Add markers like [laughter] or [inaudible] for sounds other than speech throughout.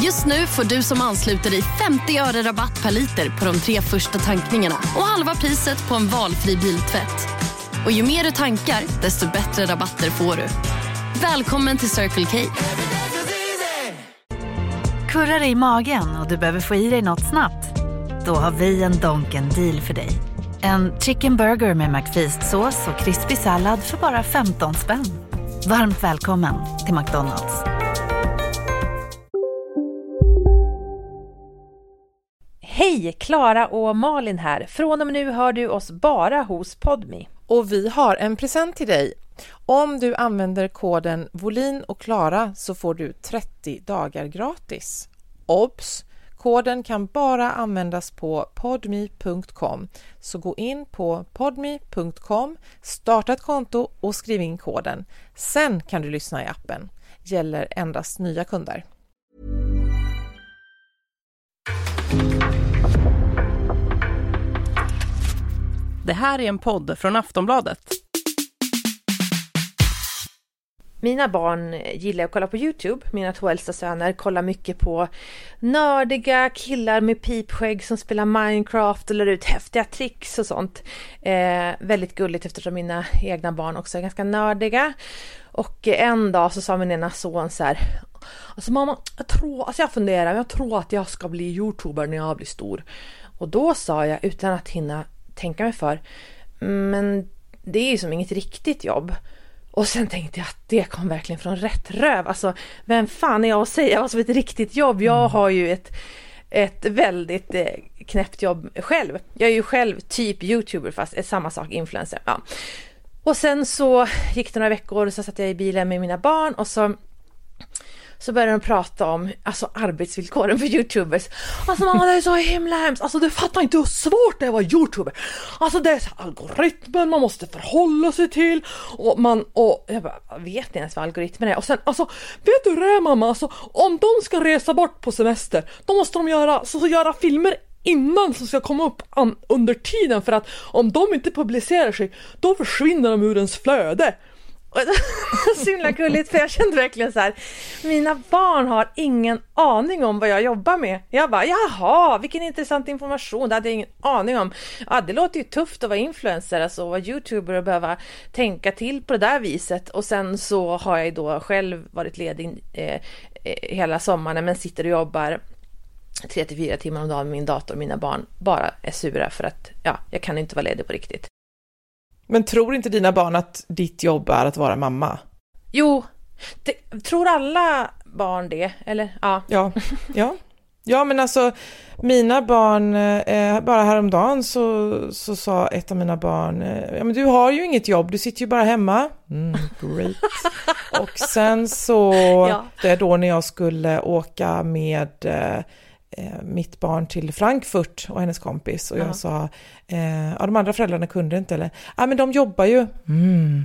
Just nu får du som ansluter dig 50 öre rabatt per liter på de tre första tankningarna och halva priset på en valfri biltvätt. Och ju mer du tankar, desto bättre rabatter får du. Välkommen till Circle K. Kurrar det i magen och du behöver få i dig något snabbt? Då har vi en Donken deal för dig. En chicken burger med McFeast-sås och krispig sallad för bara 15 spänn. Varmt välkommen till McDonalds. Hej! Klara och Malin här. Från och med nu hör du oss bara hos Podmi. Och vi har en present till dig. Om du använder koden volin och klara så får du 30 dagar gratis. Obs! Koden kan bara användas på podme.com. Så gå in på podme.com, starta ett konto och skriv in koden. Sen kan du lyssna i appen. Gäller endast nya kunder. Det här är en podd från Aftonbladet. Mina barn gillar att kolla på Youtube. Mina två äldsta söner kollar mycket på nördiga killar med pipskägg som spelar Minecraft och lär ut häftiga tricks och sånt. Eh, väldigt gulligt eftersom mina egna barn också är ganska nördiga. Och eh, en dag så sa min ena son så här. Alltså mamma, jag tror, alltså jag funderar, jag tror att jag ska bli youtuber när jag blir stor. Och då sa jag utan att hinna tänka mig för. Men det är ju som inget riktigt jobb. Och sen tänkte jag att det kom verkligen från rätt röv. Alltså, vem fan är jag att säga vad som ett riktigt jobb? Jag har ju ett, ett väldigt eh, knäppt jobb själv. Jag är ju själv typ youtuber fast är samma sak, influencer. Ja. Och sen så gick det några veckor och så satt jag i bilen med mina barn och så så började de prata om alltså, arbetsvillkoren för youtubers. Alltså mamma det är så himla hemskt, alltså du fattar inte hur svårt det är att vara youtuber. Alltså det är så algoritmen man måste förhålla sig till och man och jag bara, vet ni ens vad algoritmen är? Och sen alltså, vet du hur det är mamma? Alltså om de ska resa bort på semester, då måste de göra, så, så göra filmer innan som ska komma upp under tiden för att om de inte publicerar sig, då försvinner de ur ens flöde. [laughs] så himla gulligt för jag kände verkligen så här, mina barn har ingen aning om vad jag jobbar med. Jag bara, jaha, vilken intressant information, det hade jag ingen aning om. Ja, det låter ju tufft att vara influencer, alltså vara youtuber och behöva tänka till på det där viset. Och sen så har jag ju då själv varit ledig eh, eh hela sommaren men sitter och jobbar 3 till 4 timmar om dagen med min dator och mina barn bara är sura för att ja, jag kan inte vara ledig på riktigt. Men tror inte dina barn att ditt jobb är att vara mamma? Jo, det, tror alla barn det? Eller ja. Ja, ja. Ja, men alltså mina barn, eh, bara häromdagen så, så sa ett av mina barn, eh, ja men du har ju inget jobb, du sitter ju bara hemma. Mm, great. och sen så, [laughs] ja. det är då när jag skulle åka med eh, mitt barn till Frankfurt och hennes kompis och jag ja. sa, eh, ja de andra föräldrarna kunde inte eller, ja men de jobbar ju. Mm.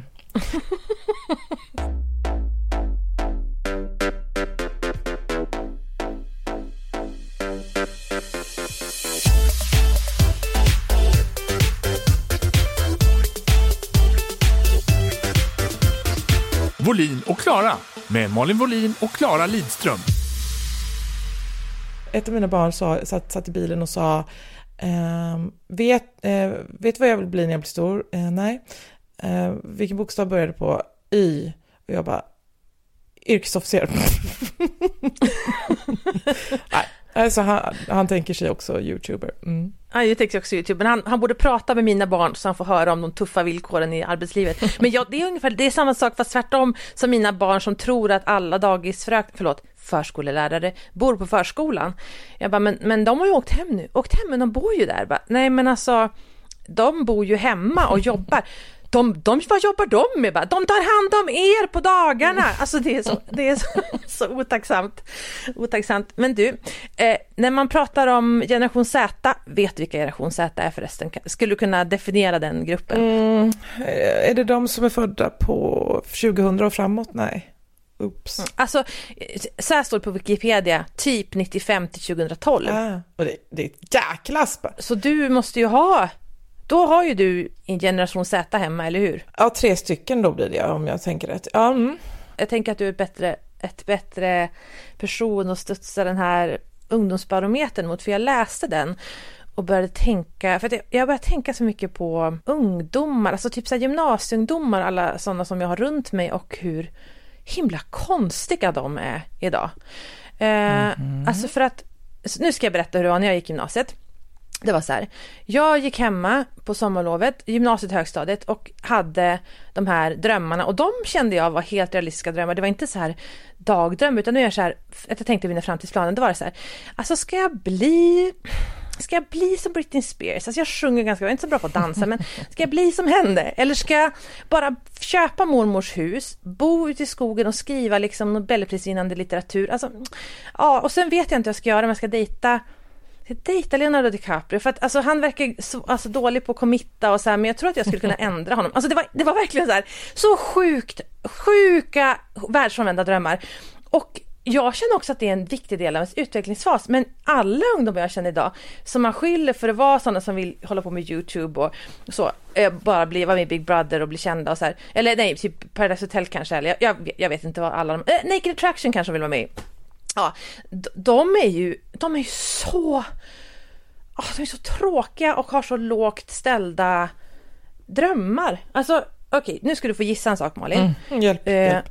Volin och Klara med Malin Volin och Klara Lidström ett av mina barn sa, satt, satt i bilen och sa ehm, vet, eh, vet du vad jag vill bli när jag blir stor? Eh, nej. Eh, vilken bokstav började på? Y. Och jag bara, yrkesofficer. [laughs] nej, alltså han, han tänker sig också youtuber. Mm. Ja, jag tänker också YouTube, men han, han borde prata med mina barn så han får höra om de tuffa villkoren i arbetslivet. [laughs] Men jag, det är ungefär det är samma sak fast tvärtom som mina barn som tror att alla dagisfrök, förlåt, förskolelärare bor på förskolan. Jag bara, men, men de har ju åkt hem nu, åkt hem men de bor ju där. Bara, Nej men alltså, de bor ju hemma och jobbar. De, de, vad jobbar de med? De tar hand om er på dagarna! Alltså det är så, det är så, [laughs] så otacksamt. otacksamt. Men du, eh, när man pratar om generation Z, vet du vilka generation Z är förresten? Skulle du kunna definiera den gruppen? Mm, är det de som är födda på 2000 och framåt? Nej. Oops. Alltså, så här står det på Wikipedia, typ 95 till 2012. Ah, och det, det är ett jäkla. Så du måste ju ha, då har ju du en generation Z hemma, eller hur? Ja, tre stycken då blir det om jag tänker rätt. Ja, mm. Jag tänker att du är ett bättre, ett bättre person att studsa den här ungdomsbarometern mot, för jag läste den och började tänka, för jag, började tänka så mycket på ungdomar, alltså typ så här gymnasieungdomar, alla sådana som jag har runt mig och hur himla konstiga de är idag. Eh, Alltså för att, nu ska jag berätta hur det var när jag gick gymnasiet. Det var så här, jag gick hemma på sommarlovet, gymnasiet, högstadiet och hade de här drömmarna och de kände jag var helt realistiska drömmar. Det var inte så här dagdröm utan nu är jag så här, att jag tänkte mina framtidsplaner. då var det så här, alltså ska jag bli Ska jag bli som Britney Spears? Alltså jag sjunger ganska bra, jag är inte så bra på att dansa, men ska jag bli som henne? Eller ska jag bara köpa mormors hus, bo ute i skogen och skriva liksom nobelprisvinnande litteratur? Alltså, ja, och sen vet jag inte vad jag ska göra om jag ska dejta dejta Leonardo DiCaprio för att alltså, han verkar så, alltså, dålig på att committa och så här, men jag tror att jag skulle kunna ändra honom. Alltså det var, det var verkligen så här, så sjukt, sjuka världsfrånvända drömmar. Och jag känner också att det är en viktig del av ens utvecklingsfas, men alla ungdomar jag känner idag som man skyller för att vara sådana som vill hålla på med YouTube och så, eh, bara bli, vara med i Big Brother och bli kända och så här, eller nej, typ Paradise Hotel kanske, eller jag, jag, jag vet inte vad alla de, äh, Naked Attraction kanske vill vara med i. Ja, de är ju, de är ju så, oh, de är så tråkiga och har så lågt ställda drömmar. Alltså, okej, nu ska du få gissa en sak Malin. Mm, hjälp, Eh, hjälp.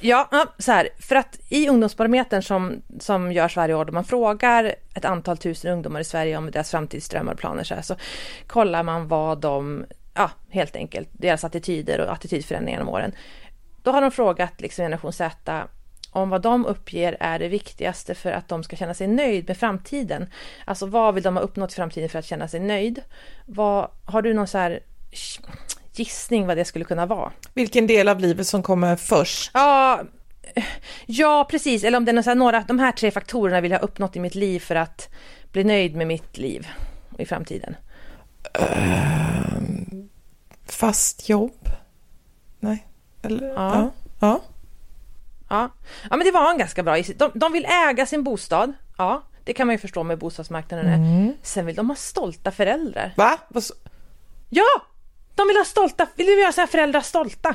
Ja, ja, så här, för att i ungdomsbarometern som, som görs varje år då man frågar ett antal tusen ungdomar i Sverige om deras framtidsdrömmar och planer så, här, så kollar man vad de, ja helt enkelt, deras attityder och attitydförändringar genom åren. Då har de frågat liksom generation Z om vad de uppger är det viktigaste för att de ska känna sig nöjd med framtiden. Alltså vad vill de ha uppnått i framtiden för att känna sig nöjd? Vad, har du någon så här gissning vad det skulle kunna vara? Vilken del av livet som kommer först? Ja, ja precis. Eller om det är någon några, de här tre faktorerna vill jag ha uppnått i mitt liv för att bli nöjd med mitt liv i framtiden. Ehm, fast jobb? Nej, eller? Ja. Ja. ja. Ja, ja men det var en ganska bra gissning. De, de vill äga sin bostad. Ja, det kan man ju förstå med bostadsmarknaden. är. Sen vill de ha stolta föräldrar. Va? Vad så- Ja! De vill ha stolta, vill göra sina föräldrar stolta?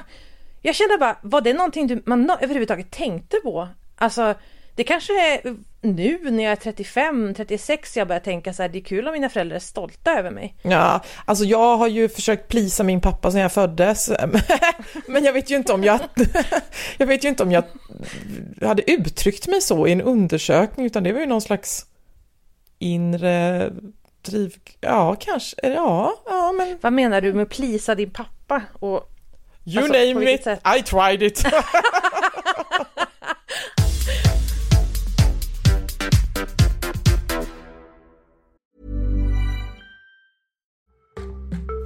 Jag känner bara, var det någonting du, man överhuvudtaget tänkte på? Alltså, det kanske är nu när jag är 35, 36 jag börjar tänka så här, det är kul om mina föräldrar är stolta över mig. Ja, alltså jag har ju försökt plisa min pappa sedan jag föddes, [laughs] men jag vet ju inte om jag, [laughs] jag vet ju inte om jag hade uttryckt mig så i en undersökning, utan det var ju någon slags inre driv, ja kanske, ja, ja men Vad menar du med plisa din pappa? Och, you Alltså, name it, sätt? I tried it. [laughs]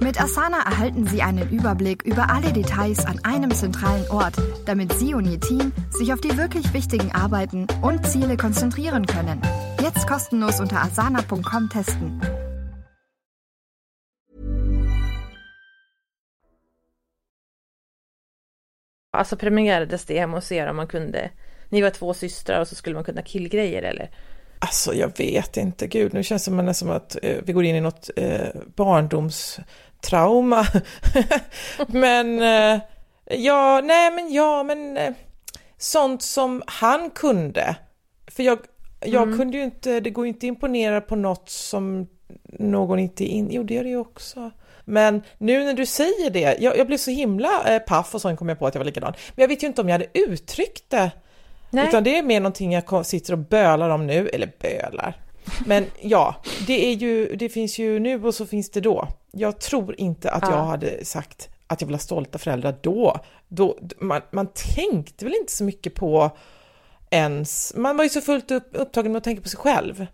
Mit Asana erhalten Sie einen Überblick über alle Details an einem zentralen Ort, damit Sie und Ihr Team sich auf die wirklich wichtigen Arbeiten und Ziele konzentrieren können. Jetzt kostenlos unter asana.com testen. alltså premierades det hemma hos er om man kunde, ni var två systrar och så skulle man kunna killgrejer eller? Alltså jag vet inte, gud nu känns det som, som att eh, vi går in i något eh, barndomstrauma. [laughs] men eh, ja, nej men ja, men eh, sånt som han kunde. För jag, jag kunde ju inte, det går ju inte imponera på något som någon inte in, jo det gör det ju också. Men nu när du säger det, jag, jag blev så himla eh, paff och sen kom jag på att jag var likadan. Men jag vet ju inte om jag hade uttryckt det. Nej. Utan det är mer någonting jag sitter och bölar om nu, eller bölar. Men ja, det är ju, det finns ju nu och så finns det då. Jag tror inte att Ja. jag hade sagt att jag vill ha stolta föräldrar då. då man, man tänkte väl inte så mycket på ens, man var ju så fullt upp, upptagen med att tänka på sig själv.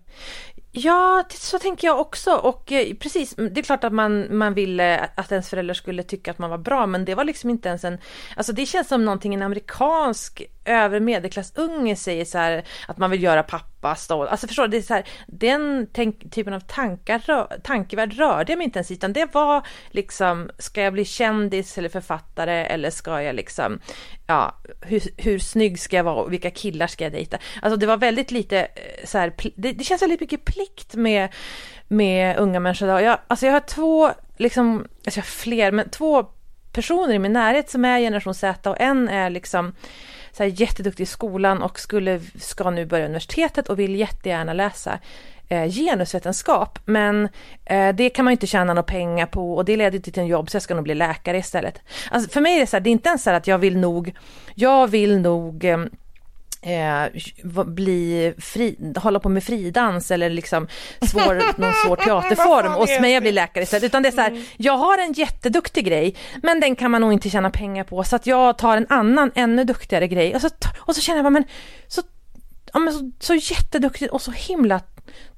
Ja, så tänker jag också och eh, precis, det är klart att man, man ville att ens föräldrar skulle tycka att man var bra men det var liksom inte ens en, alltså det känns som någonting en amerikansk övre medelklassunge säger så här att man vill göra pappa stolt. Alltså förstår du, det är så här, den tänk, typen av tankar, tankevärld rörde jag mig inte ens utan det var liksom, ska jag bli kändis eller författare eller ska jag liksom, ja, hur, hur snygg ska jag vara och vilka killar ska jag dejta? Alltså det var väldigt lite eh, så här, det, det känns väldigt mycket plikt med, med unga människor idag. Jag, alltså jag har två, liksom, alltså jag har fler, men två personer i min närhet som är generation Z och en är liksom så här jätteduktig i skolan och skulle, ska nu börja universitetet och vill jättegärna läsa eh, genusvetenskap. Men eh, det kan man ju inte tjäna några pengar på och det leder inte till en jobb så jag ska nog bli läkare istället. Alltså för mig är det så här, det är inte ens så här att jag vill nog, jag vill nog eh, eh, bli fri, hålla på med fridans eller liksom svår, [laughs] någon svår teaterform och mig bli läkare istället. Utan det är så här, mm. jag har en jätteduktig grej men den kan man nog inte tjäna pengar på så att jag tar en annan ännu duktigare grej. Och så, och så känner jag bara, men så, ja, men så, så jätteduktigt och så himla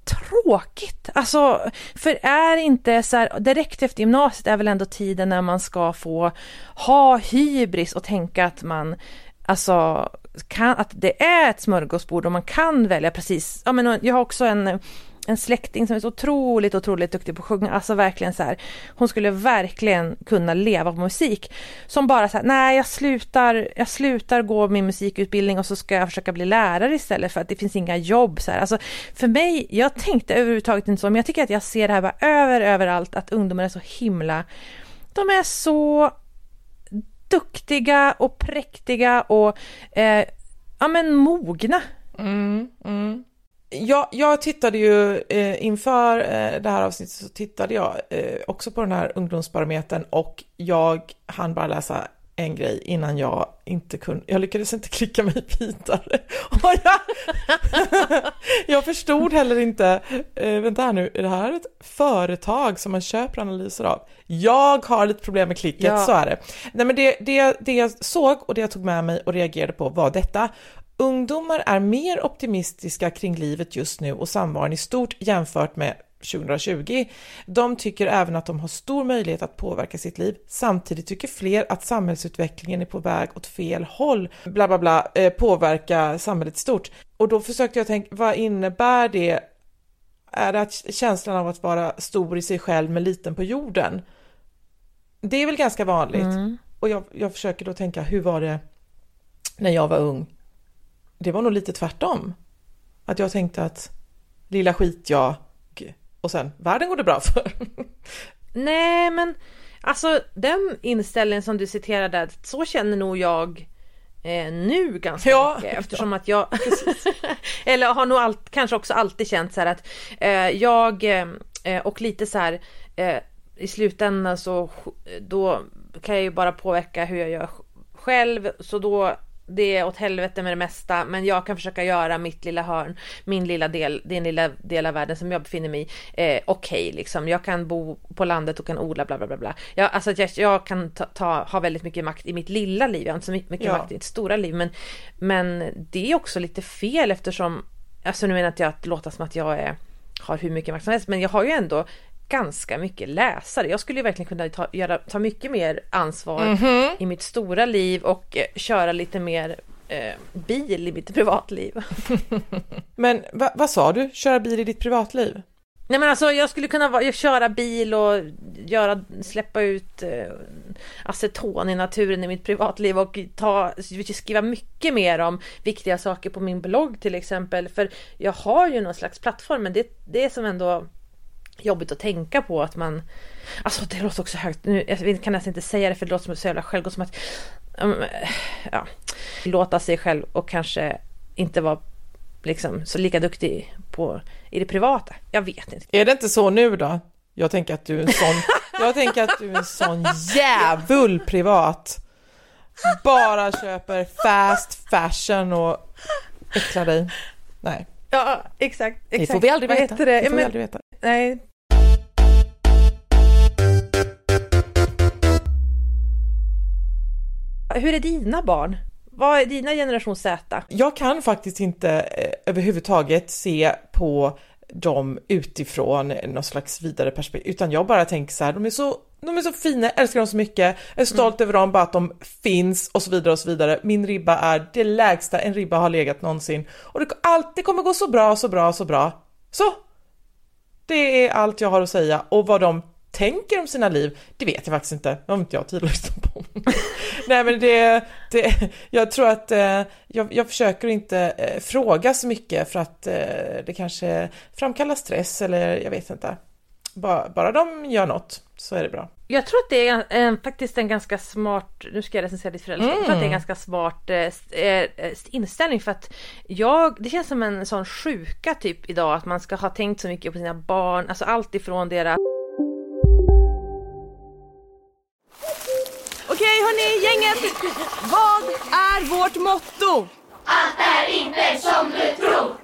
tråkigt. Alltså, för är inte så här, direkt efter gymnasiet är väl ändå tiden när man ska få ha hybris och tänka att man alltså kan, att det är ett smörgåsbord och man kan välja precis, ja men jag har också en en släkting som är så otroligt, otroligt duktig på att sjunga, alltså verkligen så här, hon skulle verkligen kunna leva på musik. Som bara så här, nej jag slutar, jag slutar gå min musikutbildning och så ska jag försöka bli lärare istället för att det finns inga jobb så här. Alltså för mig, jag tänkte överhuvudtaget inte så, men jag tycker att jag ser det här bara över, överallt, att ungdomar är så himla, de är så duktiga och präktiga och eh, ja men mogna. Mm, mm. Jag, jag tittade ju eh, inför eh, det här avsnittet så tittade jag eh, också på den här ungdomsbarometern och jag hann bara läsa en grej innan jag inte kunde, jag lyckades inte klicka mig vidare. [laughs] Jag, [laughs] jag förstod heller inte, äh, vänta här nu, är det här ett företag som man köper analyser av? Jag har lite problem med klicket, ja. så är det. Nej men det, det, det jag såg och det jag tog med mig och reagerade på var detta. Ungdomar är mer optimistiska kring livet just nu och samvaron i stort jämfört med 2020. De tycker även att de har stor möjlighet att påverka sitt liv. Samtidigt tycker fler att samhällsutvecklingen är på väg åt fel håll, bla bla bla, eh, påverka samhället stort. Och då försökte jag tänka, vad innebär det? Är det känslan av att vara stor i sig själv men liten på jorden? Det är väl ganska vanligt. Mm. Och jag, jag försöker då tänka, hur var det när jag var ung? Det var nog lite tvärtom. Att jag tänkte att lilla skit jag, och sen världen går det bra för. [laughs] Nej men alltså den inställningen som du citerade, så känner nog jag eh, nu ganska ja, mycket eftersom ja. att jag [laughs] eller har nog allt, kanske också alltid känt så här att eh, jag eh, och lite så här eh, i slutändan så då kan jag ju bara påverka hur jag gör själv så då det är åt helvete med det mesta, men jag kan försöka göra mitt lilla hörn, min lilla del, den lilla del av världen som jag befinner mig i, eh, okej okay, liksom. Jag kan bo på landet och kan odla bla bla bla bla. Jag, alltså jag, jag kan ta, ta, ha väldigt mycket makt i mitt lilla liv, jag har inte så mycket ja. makt i mitt stora liv, men, men det är också lite fel eftersom, alltså nu menar inte jag att låta som att jag är har hur mycket makt som helst, men jag har ju ändå ganska mycket läsare. Jag skulle ju verkligen kunna ta, göra, ta mycket mer ansvar mm -hmm. i mitt stora liv och eh, köra lite mer eh, bil i mitt [laughs] privatliv. [laughs] men va, vad sa du, köra bil i ditt privatliv? Nej men alltså jag skulle kunna va, köra bil och göra, släppa ut eh, aceton i naturen i mitt privatliv och ta, skriva mycket mer om viktiga saker på min blogg till exempel. För jag har ju någon slags plattform men det, det är som ändå jobbigt att tänka på att man... Alltså det låter också högt, nu, jag kan nästan inte säga det för det låter så jävla självgott som att... Um, ja, låta sig själv och kanske inte vara liksom så lika duktig på, i det privata. Jag vet inte. Är det inte så nu då? Jag tänker att du är en sån, jag tänker att du är en sån jävul privat. Bara köper fast fashion och äcklar dig. Nej. Ja, exakt. exakt. Det får vi aldrig veta. Det? Det får vi aldrig veta. Nej. Hur är dina barn? Vad är dina generation Z? Jag kan faktiskt inte eh, överhuvudtaget se på dem utifrån någon slags vidare perspektiv, utan jag bara tänker så här, de är så, de är så fina, jag älskar dem så mycket, jag är stolt över dem, bara att de finns och så vidare och så vidare. Min ribba är det lägsta en ribba har legat någonsin och det, allt, det kommer gå så bra, så bra, så bra. Så! Det är allt jag har att säga och vad de tänker om sina liv, det vet jag faktiskt inte. Det har inte jag tid att lyssna på. [laughs] Nej men det, det, jag tror att eh, jag, jag försöker inte eh, fråga så mycket för att eh, det kanske framkallar stress eller jag vet inte. Bara, bara de gör något så är det bra. Jag tror att det är en, faktiskt en ganska smart, nu ska jag recensera ditt föräldraskap, mm. jag tror att det är en mm. ganska smart eh, eh, inställning för att jag, det känns som en sån sjuka typ idag att man ska ha tänkt så mycket på sina barn, alltså allt ifrån deras Okej hörni, gänget! Vad är vårt motto? Allt är inte som du tror.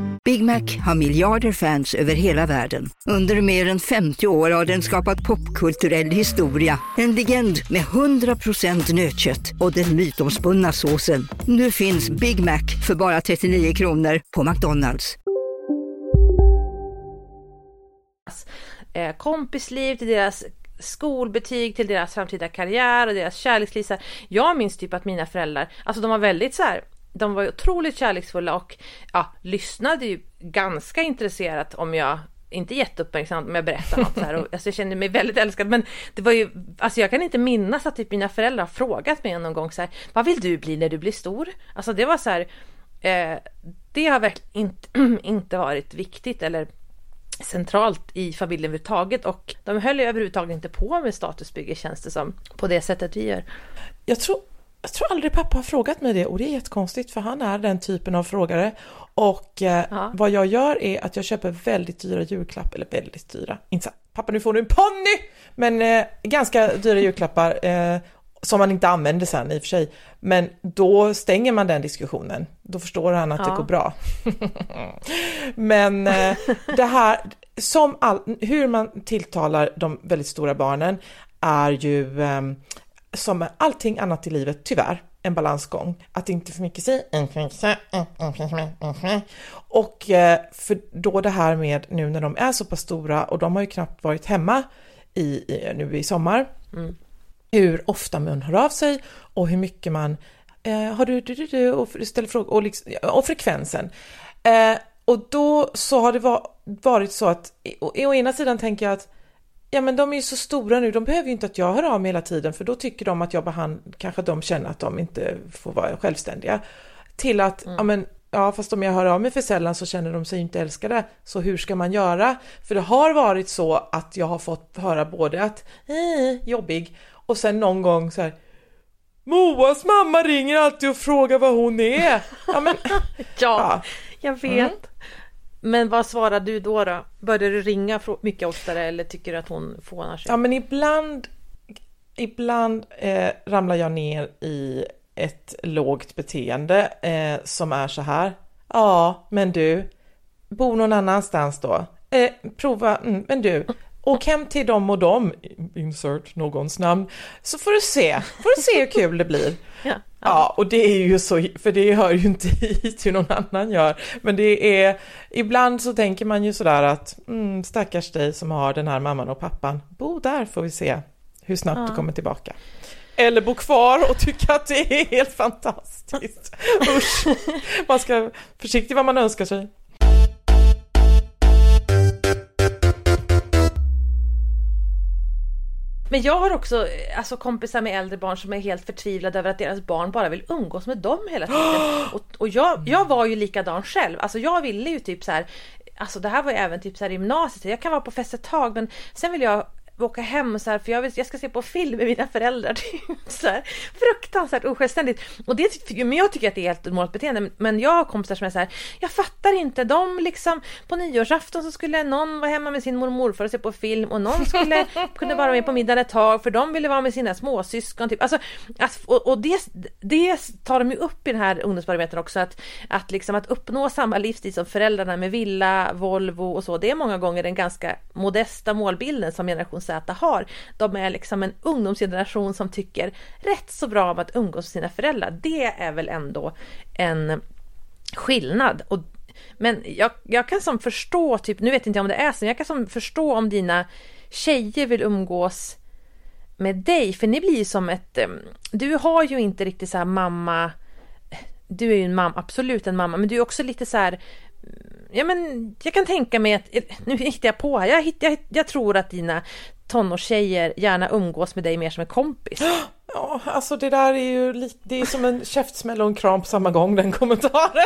Big Mac har miljarder fans över hela världen. Under mer än 50 år har den skapat popkulturell historia. En legend med 100% nötkött och den mytomspunna såsen. Nu finns Big Mac för bara 39 kronor på McDonalds. Eh, kompisliv, till deras skolbetyg till deras framtida karriär och deras kärleksliv. Jag minns typ att mina föräldrar, alltså de var väldigt så här, de var otroligt kärleksfulla och ja, lyssnade ju ganska intresserat om jag inte jätteuppmärksamt om jag berättar något så här. Och, alltså, jag kände mig väldigt älskad. Men det var ju, alltså jag kan inte minnas att typ mina föräldrar har frågat mig någon gång så här, vad vill du bli när du blir stor? Alltså det var så här, eh, det har verkligen inte, [clears throat] inte varit viktigt eller centralt i familjen överhuvudtaget och de höll ju överhuvudtaget inte på med statusbygge känns det som, på det sättet vi gör. Jag tror, jag tror aldrig pappa har frågat mig det och det är jättekonstigt för han är den typen av frågare och eh, ja. vad jag gör är att jag köper väldigt dyra julklappar, eller väldigt dyra, inte så pappa nu får du en ponny! Men eh, ganska dyra julklappar eh, som man inte använder sen i och för sig. Men då stänger man den diskussionen. Då förstår han att ja. det går bra. [laughs] Men eh, det här, som all, hur man tilltalar de väldigt stora barnen är ju som allting annat i livet, tyvärr, en balansgång. Att inte för mycket säga och eh, för då det här med nu när de är så pass stora och de har ju knappt varit hemma i, i nu i sommar. Mm hur ofta man hör av sig och hur mycket man eh, har du, du, du, du och ställer frågor och, liksom, och frekvensen. Eh, och då så har det var, varit så att å, å ena sidan tänker jag att ja men de är ju så stora nu, de behöver ju inte att jag hör av mig hela tiden för då tycker de att jag behandlar, kanske de känner att de inte får vara självständiga. Till att, mm. ja men ja fast om jag hör av mig för sällan så känner de sig inte älskade, så hur ska man göra? För det har varit så att jag har fått höra både att eh, jobbig och sen någon gång så här Moas mamma ringer alltid och frågar vad hon är. Ja, men, [laughs] ja, ja. jag vet. Mm. Men vad svarar du då? då? Börjar du ringa mycket oftare eller tycker du att hon fånar sig? Ja, men ibland, ibland eh, ramlar jag ner i ett lågt beteende eh, som är så här. Ja, men du, bo någon annanstans då. Eh, prova, mm, men du, Åk hem till dem och dem, insert någons namn, så får du se, får du se hur kul det blir. Ja, ja. och det är ju så, för det hör ju inte [laughs] hit hur någon annan gör, men det är, ibland så tänker man ju sådär att, mm, stackars dig som har den här mamman och pappan, bo där får vi se hur snabbt ja. du kommer tillbaka. Eller bo kvar och tycka att det är helt fantastiskt. [laughs] Usch, man ska försiktig vad man önskar sig. Men jag har också alltså, kompisar med äldre barn som är helt förtvivlade över att deras barn bara vill umgås med dem hela tiden. [gasps] Och, och jag, jag var ju likadan själv. Alltså jag ville ju typ så här, Alltså det här var ju även typ så här i gymnasiet, jag kan vara på fest ett tag men sen vill jag åka hem så här, för jag, vill, jag ska se på film med mina föräldrar. [laughs] så här, fruktansvärt osjälvständigt. Och det, men jag tycker att det är helt normalt beteende. Men jag har kompisar som är så här, jag fattar inte. De liksom, på nyårsafton så skulle någon vara hemma med sin mormor morfar och se på film och någon skulle [laughs] kunna vara med på middag ett tag för de ville vara med sina småsyskon. Typ. Alltså, att, och, och det, det tar de ju upp i den här ungdomsbarometern också, att, att, liksom, att uppnå samma livsstil som föräldrarna med villa, Volvo och så, det är många gånger den ganska modesta målbilden som generation Z har. De är liksom en ungdomsgeneration som tycker rätt så bra om att umgås med sina föräldrar. Det är väl ändå en skillnad. Och, men jag, jag kan som förstå, typ, nu vet inte jag om det är så, men jag kan som förstå om dina tjejer vill umgås med dig, för ni blir ju som ett... Du har ju inte riktigt så här mamma... Du är ju en mamma, absolut en mamma, men du är också lite så här... Ja men jag kan tänka mig att, eh, nu hittar jag på här, jag, jag, jag tror att dina tonårstjejer gärna umgås med dig mer som en kompis. [gasps] Ja, alltså det där är ju lite, det är som en käftsmäll och en kram på samma gång den kommentaren.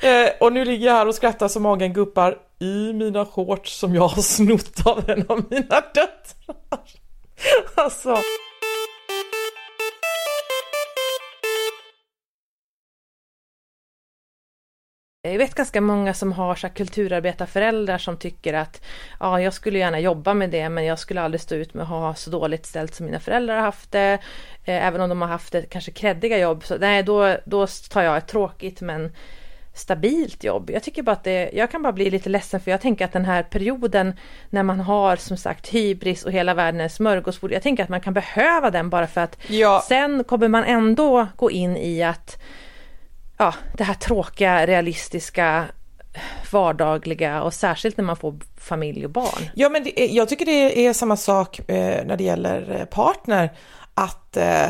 [laughs] eh, och nu ligger jag här och skrattar så magen guppar i mina shorts som jag har snott av en av mina döttrar. [laughs] alltså. Jag vet ganska många som har så kulturarbetarföräldrar som tycker att ja, jag skulle gärna jobba med det men jag skulle aldrig stå ut med att ha så dåligt ställt som mina föräldrar har haft det. Eh, även om de har haft ett kanske kreddiga jobb. Så nej, då, då tar jag ett tråkigt men stabilt jobb. Jag tycker bara att det, jag kan bara bli lite ledsen för jag tänker att den här perioden när man har som sagt hybris och hela världen är smörgåsbord. Jag tänker att man kan behöva den bara för att ja. sen kommer man ändå gå in i att ja, det här tråkiga, realistiska, vardagliga och särskilt när man får familj och barn. Ja, men det, jag tycker det är samma sak eh, när det gäller eh, partner, att eh,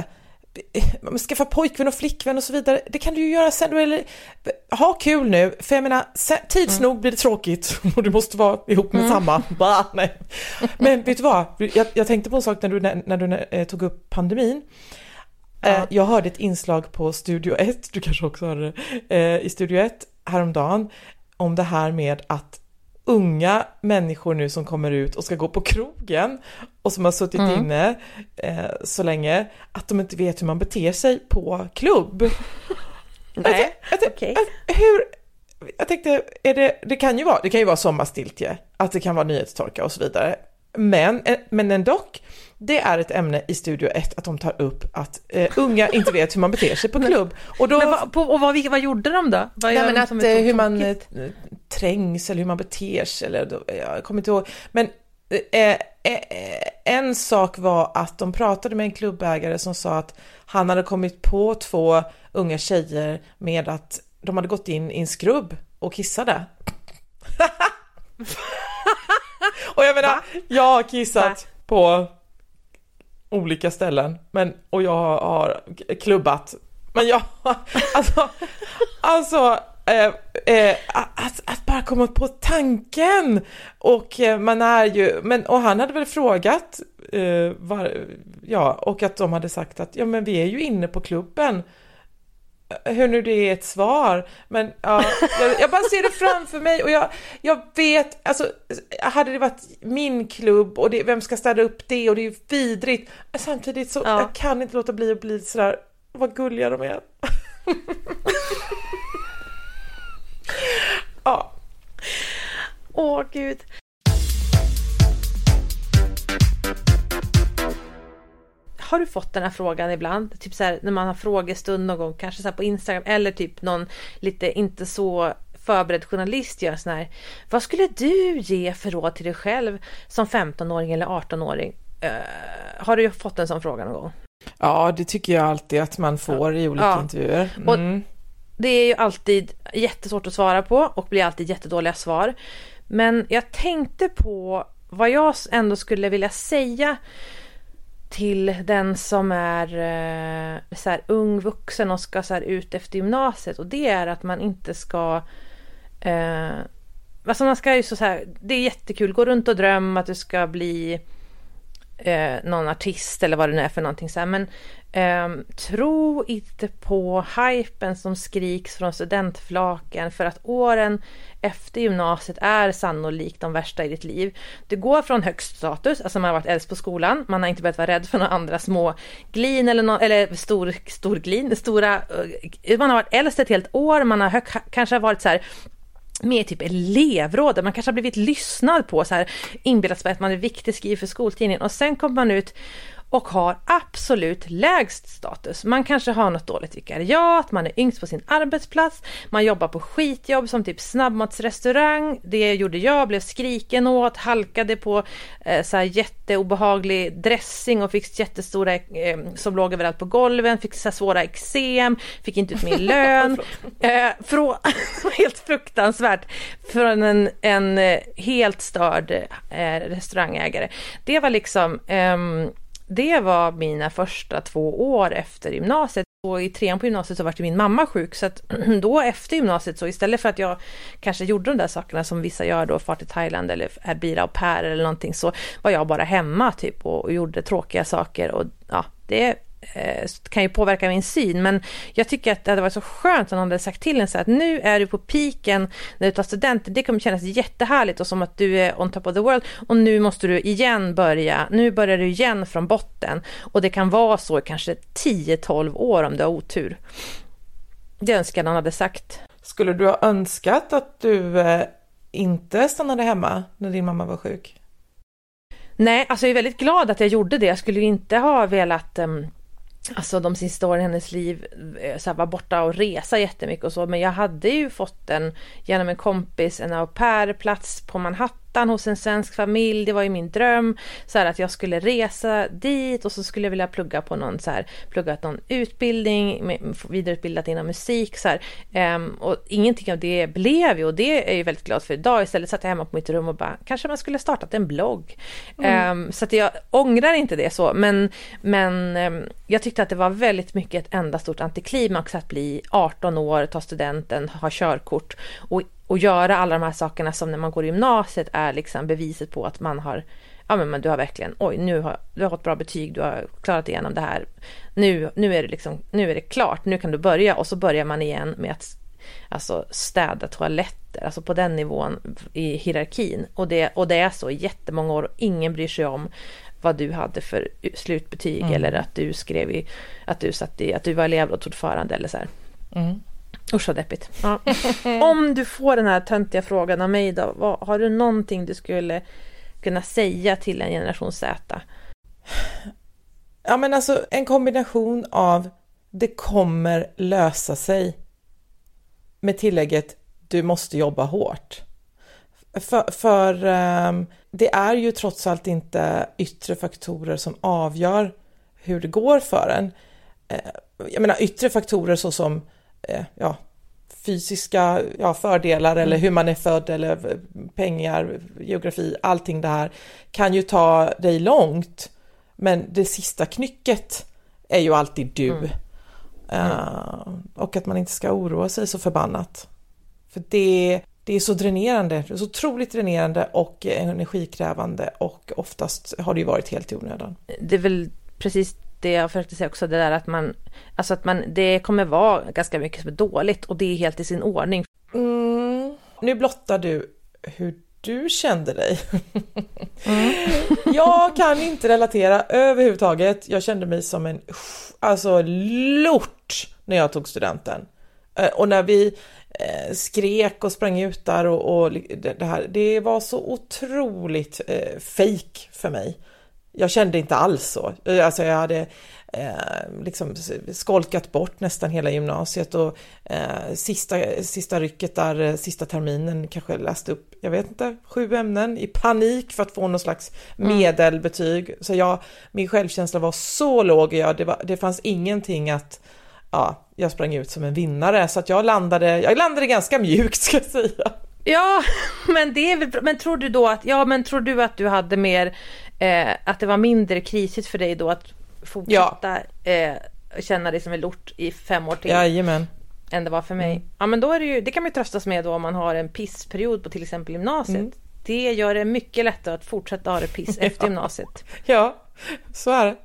skaffa pojkvän och flickvän och så vidare, det kan du ju göra sen, eller ha kul nu, för jag menar, tids mm. nog blir det tråkigt [laughs] och du måste vara ihop med mm. samma. [laughs] Bah, nej. Men vet du vad, jag, jag, tänkte på en sak när du, när, när du eh, tog upp pandemin. Ja. Eh, jag hörde ett inslag på Studio 1, du kanske också hörde det, eh, i Studio 1 häromdagen om det här med att unga människor nu som kommer ut och ska gå på krogen och som har suttit mm. inne eh, så länge, att de inte vet hur man beter sig på klubb. [laughs] Nej, okej. Okay. Hur, jag tänkte, är det, det kan ju vara, det kan ju vara sommarstiltje, att det kan vara nyhetstorka och så vidare. Men, eh, men ändå, det är ett ämne i Studio 1 att de tar upp att eh, unga inte vet hur man beter sig på klubb. Och, då, men, på, och vad, vad gjorde de då? Vad nej, men att, eh, hur man eh, trängs eller hur man beter sig, eller jag kommer inte ihåg. Men eh, eh, en sak var att de pratade med en klubbägare som sa att han hade kommit på två unga tjejer med att de hade gått in i en skrubb och kissade. [laughs] och jag menar, jag har kissat på olika ställen, men, och jag har klubbat. Men jag, [laughs] alltså, alltså eh, eh, att, att, bara komma på tanken! Och eh, man är ju, men, och han hade väl frågat, eh, var, ja, och att de hade sagt att ja men vi är ju inne på klubben hur nu det är ett svar, men ja, jag, jag, bara ser det framför mig och jag, jag vet, alltså hade det varit min klubb och det, vem ska städa upp det och det är ju vidrigt, men samtidigt så ja. jag kan inte låta bli att bli sådär, vad gulliga de är. [laughs] ja. Åh gud. Har du fått den här frågan ibland? Typ så här, när man har frågestund någon gång, kanske så på Instagram eller typ någon lite inte så förberedd journalist gör sån här. Vad skulle du ge för råd till dig själv som 15-åring eller 18-åring? Uh, eh, har du fått en sån fråga någon gång? Ja, det tycker jag alltid att man får i olika ja. intervjuer. Mm. Och det är ju alltid jättesvårt att svara på och blir alltid jättedåliga svar. Men jag tänkte på vad jag ändå skulle vilja säga till den som är eh, så här, ung vuxen och ska så här, ut efter gymnasiet. Och det är att man inte ska eh, Alltså man ska ju så, så här, det är jättekul, gå runt och dröm att du ska bli eh, någon artist eller vad det nu är för någonting så här. Men eh, tro inte på hypen som skriks från studentflaken för att åren efter gymnasiet är sannolikt de värsta i ditt liv. Du går från högst status, alltså man har varit äldst på skolan, man har inte behövt vara rädd för några andra små glin eller, no eller stor, stor glin, stora, eh, man har varit äldst ett helt år, man har hög, kanske har varit så här med typ elevråd, man kanske har blivit lyssnad på, så här inbillat sig att man är viktig, skriver för skoltidningen. Och sen kommer man ut och har absolut lägst status. Man kanske har något dåligt vikariat, man är yngst på sin arbetsplats, man jobbar på skitjobb som typ snabbmatsrestaurang. Det gjorde jag, blev skriken åt, halkade på eh, så här jätteobehaglig dressing och fick jättestora eh, som låg överallt på golven, fick så här svåra eksem, fick inte ut min [laughs] lön. eh, från, [laughs] helt fruktansvärt från en, en eh, helt störd eh, restaurangägare. Det var liksom ehm, det var mina första två år efter gymnasiet. Och i trean på gymnasiet så var min mamma sjuk så att [clears throat] då efter gymnasiet så istället för att jag kanske gjorde de där sakerna som vissa gör då, far till Thailand eller är blir au pair eller någonting så var jag bara hemma typ och, och gjorde tråkiga saker och ja, det kan ju påverka min syn, men jag tycker att det hade varit så skönt om någon hade sagt till en så att nu är du på piken när du tar studenten, det kommer kännas jättehärligt och som att du är on top of the world och nu måste du igen börja, nu börjar du igen från botten och det kan vara så kanske 10-12 år om du har otur. Det önskar någon hade sagt. Skulle du ha önskat att du eh, inte stannade hemma när din mamma var sjuk? Nej, alltså jag är väldigt glad att jag gjorde det. Jag skulle inte ha velat um, alltså de sista åren i hennes liv eh, så här, var borta och resa jättemycket och så. Men jag hade ju fått en, genom en kompis, en au pair-plats på Manhattan Manhattan hos en svensk familj. Det var ju min dröm. Så här, att jag skulle resa dit och så skulle jag vilja plugga på någon så här, pluggat någon utbildning, vidareutbildat inom musik så här. Um, och ingenting av det blev ju och det är jag väldigt glad för idag. Istället satt jag hemma på mitt rum och bara, kanske man skulle startat en blogg. Mm. Um, så att jag ångrar inte det så, men, men um, jag tyckte att det var väldigt mycket ett enda stort antiklimax att bli 18 år, ta studenten, ha körkort och och göra alla de här sakerna som när man går i gymnasiet är liksom beviset på att man har ja men, men du har verkligen, oj nu har du har fått bra betyg, du har klarat igenom det här. Nu, nu är det liksom, nu är det klart, nu kan du börja och så börjar man igen med att alltså städa toaletter, alltså på den nivån i hierarkin. Och det, och det är så i jättemånga år och ingen bryr sig om vad du hade för slutbetyg mm. eller att du skrev i, att du satt i, att du var elevrådsordförande eller så här. Mm. Usch vad deppigt. Ja. [laughs] Om du får den här töntiga frågan av mig då, vad, har du någonting du skulle kunna säga till en generation Z? Ja men alltså en kombination av det kommer lösa sig med tillägget du måste jobba hårt. För, för um, det är ju trots allt inte yttre faktorer som avgör hur det går för en. Uh, jag menar yttre faktorer såsom Eh, ja, fysiska ja, fördelar mm. eller hur man är född eller pengar, geografi, allting det här kan ju ta dig långt. Men det sista knycket är ju alltid du. Mm. Uh, och att man inte ska oroa sig så förbannat. För det, det är så dränerande, det är så otroligt dränerande och energikrävande och oftast har det ju varit helt i onödan. Det är väl precis det jag försökte säga också, det där att man, alltså att man, det kommer vara ganska mycket som är dåligt och det är helt i sin ordning. Mm. Nu blottar du hur du kände dig. Mm. [laughs] jag kan inte relatera överhuvudtaget. Jag kände mig som en alltså lort när jag tog studenten. Eh, och när vi eh, skrek och sprang ut där och, och det här, det var så otroligt eh, fake för mig jag kände inte alls så. Alltså jag hade eh, liksom skolkat bort nästan hela gymnasiet och eh, sista, sista rycket där, eh, sista terminen kanske läste upp, jag vet inte, sju ämnen i panik för att få någon slags mm. medelbetyg. Så jag, min självkänsla var så låg, jag, det, var, det fanns ingenting att ja, jag sprang ut som en vinnare så att jag landade, jag landade ganska mjukt ska jag säga. Ja, [laughs] men det är väl, men tror du då att, ja men tror du att du hade mer eh, att det var mindre krisigt för dig då att fortsätta ja. eh, känna dig som en lort i fem år till. Jajamän. Än det var för mig. Mm. Ja men då är det ju, det kan man ju tröstas med då om man har en pissperiod på till exempel gymnasiet. Mm. Det gör det mycket lättare att fortsätta ha det piss [laughs] efter gymnasiet. Ja, Så är det.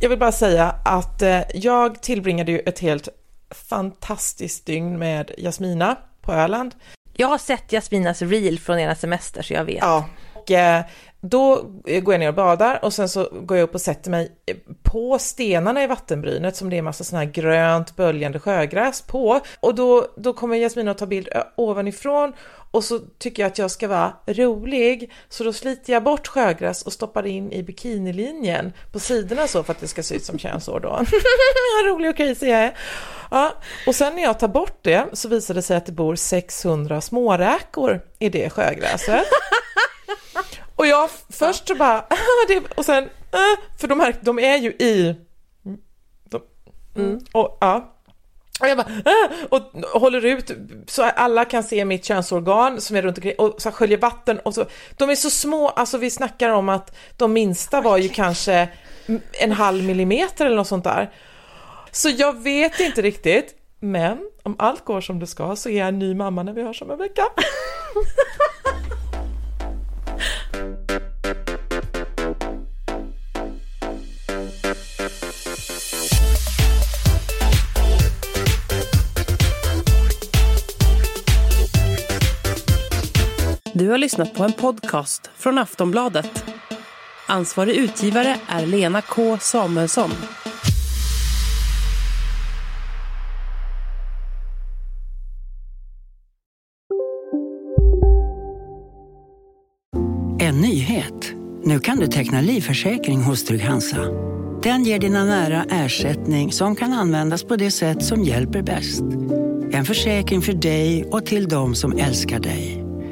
Jag vill bara säga att eh, jag tillbringade ju ett helt fantastiskt dygn med Jasmina på Öland. Jag har sett Jasminas reel från ena semester så jag vet. Ja, och eh, då går jag ner och badar och sen så går jag upp och sätter mig på stenarna i vattenbrynet som det är massa sån här grönt böljande sjögräs på. Och då, då kommer Jasmina att ta bild ovanifrån och så tycker jag att jag ska vara rolig så då sliter jag bort sjögräs och stoppar in i bikinilinjen på sidorna så för att det ska se ut som könsår då. [laughs] Vad rolig och crazy jag är. Ja, och sen när jag tar bort det så visar det sig att det bor 600 småräkor i det sjögräset. Och jag först så bara, [laughs] ah, och sen, ah", för de här, de är ju i, de, mm, och ja. Och jag bara, och håller ut så alla kan se mitt könsorgan som är runt omkring och så sköljer vatten och så. De är så små, alltså vi snackar om att de minsta var ju kanske en halv millimeter eller något sånt där. Så jag vet inte riktigt, men om allt går som det ska så är jag en ny mamma när vi hörs om en vecka. [laughs] Du har lyssnat på en podcast från Aftonbladet. Ansvarig utgivare är Lena K Samuelsson. En nyhet. Nu kan du teckna livförsäkring hos Trygg-Hansa. Den ger dina nära ersättning som kan användas på det sätt som hjälper bäst. En försäkring för dig och till de som älskar dig.